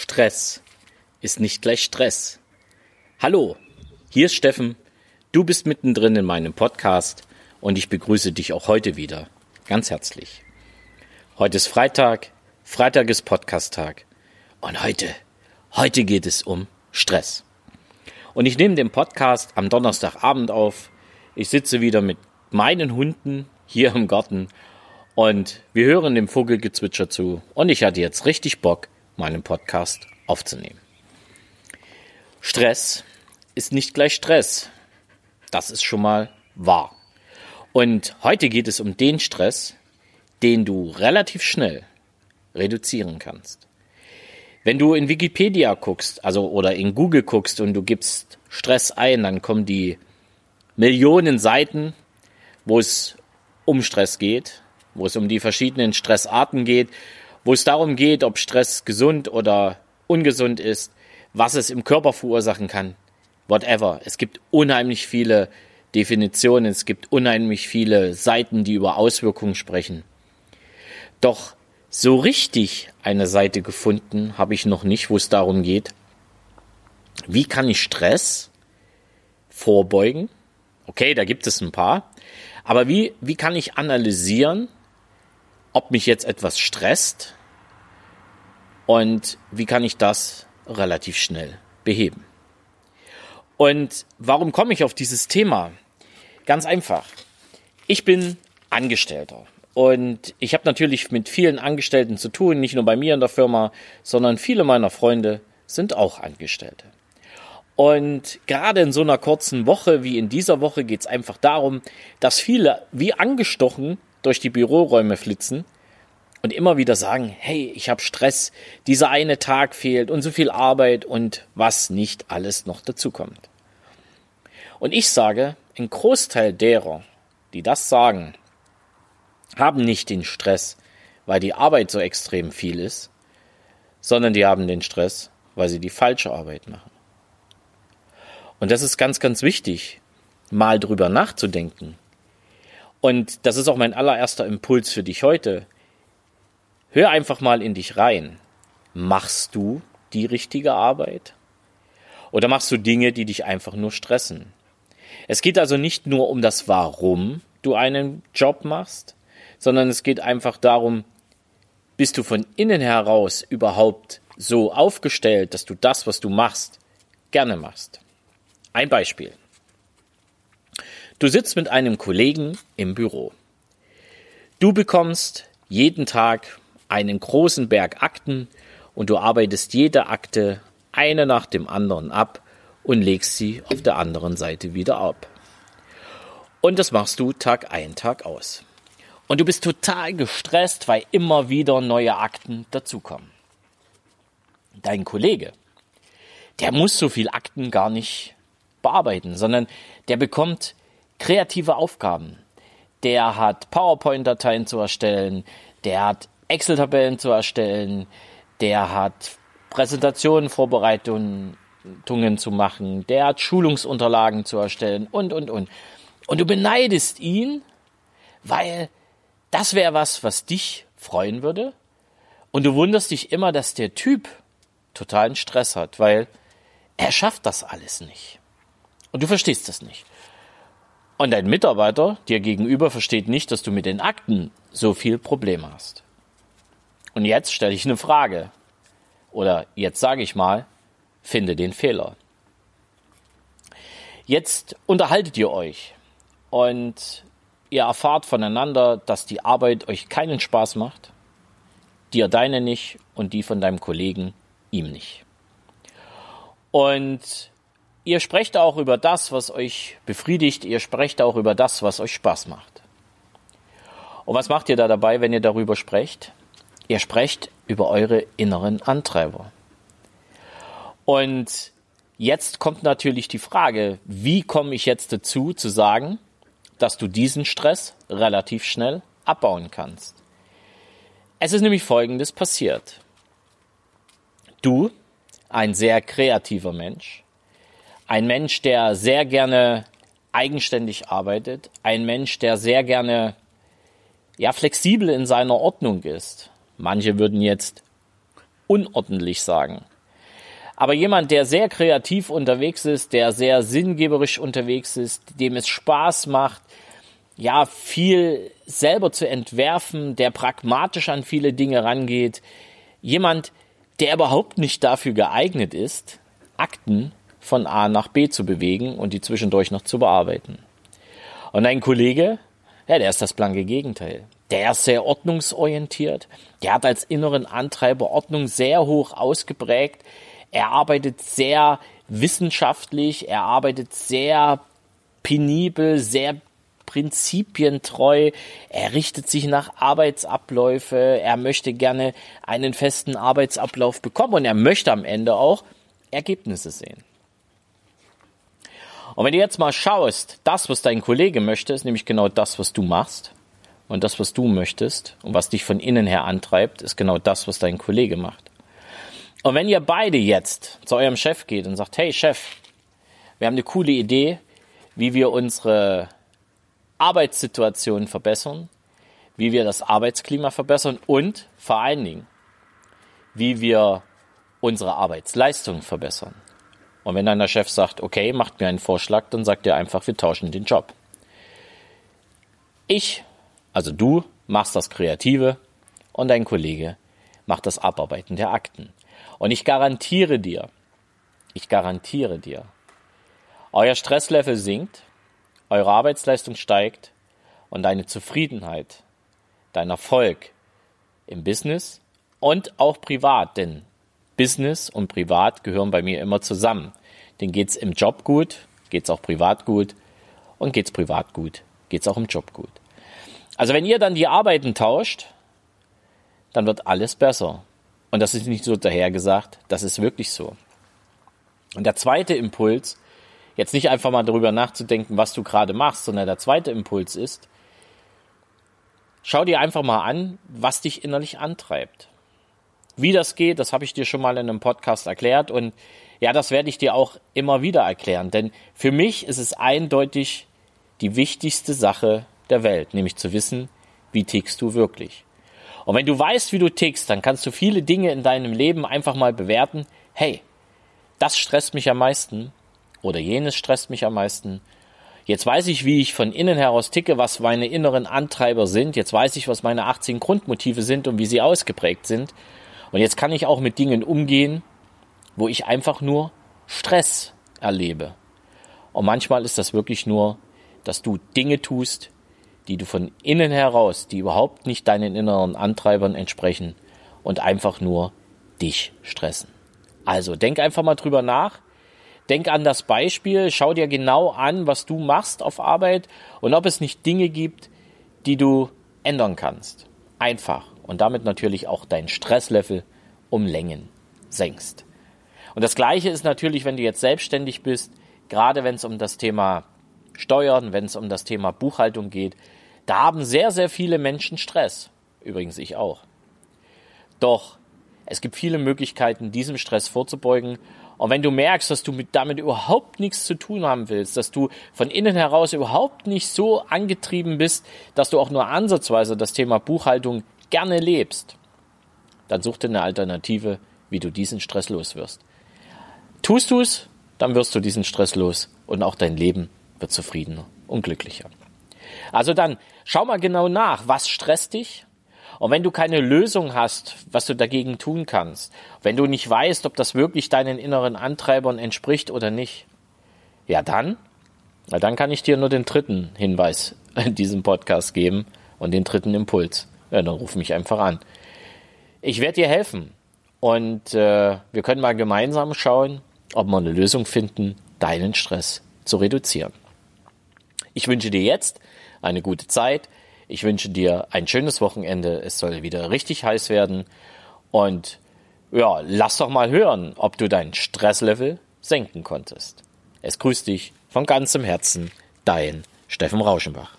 Stress ist nicht gleich Stress. Hallo, hier ist Steffen. Du bist mittendrin in meinem Podcast und ich begrüße dich auch heute wieder. Ganz herzlich. Heute ist Freitag. Freitag ist Podcast-Tag. Und heute, heute geht es um Stress. Und ich nehme den Podcast am Donnerstagabend auf. Ich sitze wieder mit meinen Hunden hier im Garten und wir hören dem Vogelgezwitscher zu. Und ich hatte jetzt richtig Bock, meinen Podcast aufzunehmen. Stress ist nicht gleich Stress. Das ist schon mal wahr. Und heute geht es um den Stress, den du relativ schnell reduzieren kannst. Wenn du in Wikipedia guckst, also oder in Google guckst und du gibst Stress ein, dann kommen die Millionen Seiten, wo es um Stress geht, wo es um die verschiedenen Stressarten geht, wo es darum geht, ob Stress gesund oder ungesund ist, was es im Körper verursachen kann, whatever. Es gibt unheimlich viele Definitionen, es gibt unheimlich viele Seiten, die über Auswirkungen sprechen. Doch so richtig eine Seite gefunden habe ich noch nicht, wo es darum geht, wie kann ich Stress vorbeugen? Okay, da gibt es ein paar. Aber wie, wie kann ich analysieren, ob mich jetzt etwas stresst und wie kann ich das relativ schnell beheben. Und warum komme ich auf dieses Thema? Ganz einfach. Ich bin Angestellter und ich habe natürlich mit vielen Angestellten zu tun, nicht nur bei mir in der Firma, sondern viele meiner Freunde sind auch Angestellte. Und gerade in so einer kurzen Woche wie in dieser Woche geht es einfach darum, dass viele wie angestochen durch die Büroräume flitzen und immer wieder sagen, hey, ich habe Stress, dieser eine Tag fehlt und so viel Arbeit und was nicht alles noch dazukommt. Und ich sage, ein Großteil derer, die das sagen, haben nicht den Stress, weil die Arbeit so extrem viel ist, sondern die haben den Stress, weil sie die falsche Arbeit machen. Und das ist ganz, ganz wichtig, mal drüber nachzudenken. Und das ist auch mein allererster Impuls für dich heute. Hör einfach mal in dich rein. Machst du die richtige Arbeit? Oder machst du Dinge, die dich einfach nur stressen? Es geht also nicht nur um das Warum du einen Job machst, sondern es geht einfach darum, bist du von innen heraus überhaupt so aufgestellt, dass du das, was du machst, gerne machst. Ein Beispiel. Du sitzt mit einem Kollegen im Büro. Du bekommst jeden Tag einen großen Berg Akten und du arbeitest jede Akte eine nach dem anderen ab und legst sie auf der anderen Seite wieder ab. Und das machst du Tag ein, Tag aus. Und du bist total gestresst, weil immer wieder neue Akten dazukommen. Dein Kollege, der muss so viel Akten gar nicht bearbeiten, sondern der bekommt kreative Aufgaben. Der hat PowerPoint-Dateien zu erstellen, der hat Excel-Tabellen zu erstellen, der hat Präsentationen, Vorbereitungen zu machen, der hat Schulungsunterlagen zu erstellen und, und, und. Und du beneidest ihn, weil das wäre was, was dich freuen würde. Und du wunderst dich immer, dass der Typ totalen Stress hat, weil er schafft das alles nicht. Und du verstehst das nicht. Und dein Mitarbeiter dir gegenüber versteht nicht, dass du mit den Akten so viel Probleme hast. Und jetzt stelle ich eine Frage. Oder jetzt sage ich mal, finde den Fehler. Jetzt unterhaltet ihr euch und ihr erfahrt voneinander, dass die Arbeit euch keinen Spaß macht, dir deine nicht und die von deinem Kollegen ihm nicht. Und ihr sprecht auch über das, was euch befriedigt, ihr sprecht auch über das, was euch Spaß macht. Und was macht ihr da dabei, wenn ihr darüber sprecht? Ihr sprecht über eure inneren Antreiber. Und jetzt kommt natürlich die Frage, wie komme ich jetzt dazu zu sagen, dass du diesen Stress relativ schnell abbauen kannst? Es ist nämlich Folgendes passiert. Du, ein sehr kreativer Mensch, ein Mensch, der sehr gerne eigenständig arbeitet, ein Mensch, der sehr gerne ja flexibel in seiner Ordnung ist, Manche würden jetzt unordentlich sagen. Aber jemand, der sehr kreativ unterwegs ist, der sehr sinngeberisch unterwegs ist, dem es Spaß macht, ja, viel selber zu entwerfen, der pragmatisch an viele Dinge rangeht, jemand, der überhaupt nicht dafür geeignet ist, Akten von A nach B zu bewegen und die zwischendurch noch zu bearbeiten. Und ein Kollege, ja, der ist das blanke Gegenteil. Der ist sehr ordnungsorientiert. Der hat als inneren Antreiber Ordnung sehr hoch ausgeprägt. Er arbeitet sehr wissenschaftlich. Er arbeitet sehr penibel, sehr prinzipientreu. Er richtet sich nach Arbeitsabläufe. Er möchte gerne einen festen Arbeitsablauf bekommen und er möchte am Ende auch Ergebnisse sehen. Und wenn du jetzt mal schaust, das, was dein Kollege möchte, ist nämlich genau das, was du machst. Und das, was du möchtest und was dich von innen her antreibt, ist genau das, was dein Kollege macht. Und wenn ihr beide jetzt zu eurem Chef geht und sagt, hey Chef, wir haben eine coole Idee, wie wir unsere Arbeitssituation verbessern, wie wir das Arbeitsklima verbessern und vor allen Dingen, wie wir unsere Arbeitsleistung verbessern. Und wenn dann der Chef sagt, okay, macht mir einen Vorschlag, dann sagt er einfach, wir tauschen den Job. Ich, also du, machst das Kreative und dein Kollege macht das Abarbeiten der Akten. Und ich garantiere dir, ich garantiere dir, euer Stresslevel sinkt, eure Arbeitsleistung steigt und deine Zufriedenheit, dein Erfolg im Business und auch privat, denn Business und Privat gehören bei mir immer zusammen. Den geht's im Job gut, geht's auch privat gut und geht's privat gut, geht's auch im Job gut. Also wenn ihr dann die Arbeiten tauscht, dann wird alles besser. Und das ist nicht so dahergesagt, das ist wirklich so. Und der zweite Impuls, jetzt nicht einfach mal darüber nachzudenken, was du gerade machst, sondern der zweite Impuls ist, schau dir einfach mal an, was dich innerlich antreibt. Wie das geht, das habe ich dir schon mal in einem Podcast erklärt und ja, das werde ich dir auch immer wieder erklären, denn für mich ist es eindeutig die wichtigste Sache der Welt, nämlich zu wissen, wie tickst du wirklich. Und wenn du weißt, wie du tickst, dann kannst du viele Dinge in deinem Leben einfach mal bewerten. Hey, das stresst mich am meisten oder jenes stresst mich am meisten. Jetzt weiß ich, wie ich von innen heraus ticke, was meine inneren Antreiber sind. Jetzt weiß ich, was meine 18 Grundmotive sind und wie sie ausgeprägt sind. Und jetzt kann ich auch mit Dingen umgehen, wo ich einfach nur Stress erlebe. Und manchmal ist das wirklich nur, dass du Dinge tust, die du von innen heraus, die überhaupt nicht deinen inneren Antreibern entsprechen und einfach nur dich stressen. Also denk einfach mal drüber nach. Denk an das Beispiel, schau dir genau an, was du machst auf Arbeit und ob es nicht Dinge gibt, die du ändern kannst. Einfach. Und damit natürlich auch dein Stresslevel um Längen senkst. Und das Gleiche ist natürlich, wenn du jetzt selbstständig bist, gerade wenn es um das Thema Steuern, wenn es um das Thema Buchhaltung geht, da haben sehr, sehr viele Menschen Stress. Übrigens ich auch. Doch es gibt viele Möglichkeiten, diesem Stress vorzubeugen. Und wenn du merkst, dass du mit, damit überhaupt nichts zu tun haben willst, dass du von innen heraus überhaupt nicht so angetrieben bist, dass du auch nur ansatzweise das Thema Buchhaltung gerne lebst, dann such dir eine Alternative, wie du diesen Stress los wirst. Tust du es, dann wirst du diesen Stress los und auch dein Leben wird zufriedener und glücklicher. Also dann schau mal genau nach, was stresst dich? Und wenn du keine Lösung hast, was du dagegen tun kannst, wenn du nicht weißt, ob das wirklich deinen inneren Antreibern entspricht oder nicht, ja dann, dann kann ich dir nur den dritten Hinweis in diesem Podcast geben und den dritten Impuls. Ja, dann ruf mich einfach an. Ich werde dir helfen und äh, wir können mal gemeinsam schauen, ob wir eine Lösung finden, deinen Stress zu reduzieren. Ich wünsche dir jetzt eine gute Zeit. Ich wünsche dir ein schönes Wochenende. Es soll wieder richtig heiß werden. Und ja, lass doch mal hören, ob du dein Stresslevel senken konntest. Es grüßt dich von ganzem Herzen, dein Steffen Rauschenbach.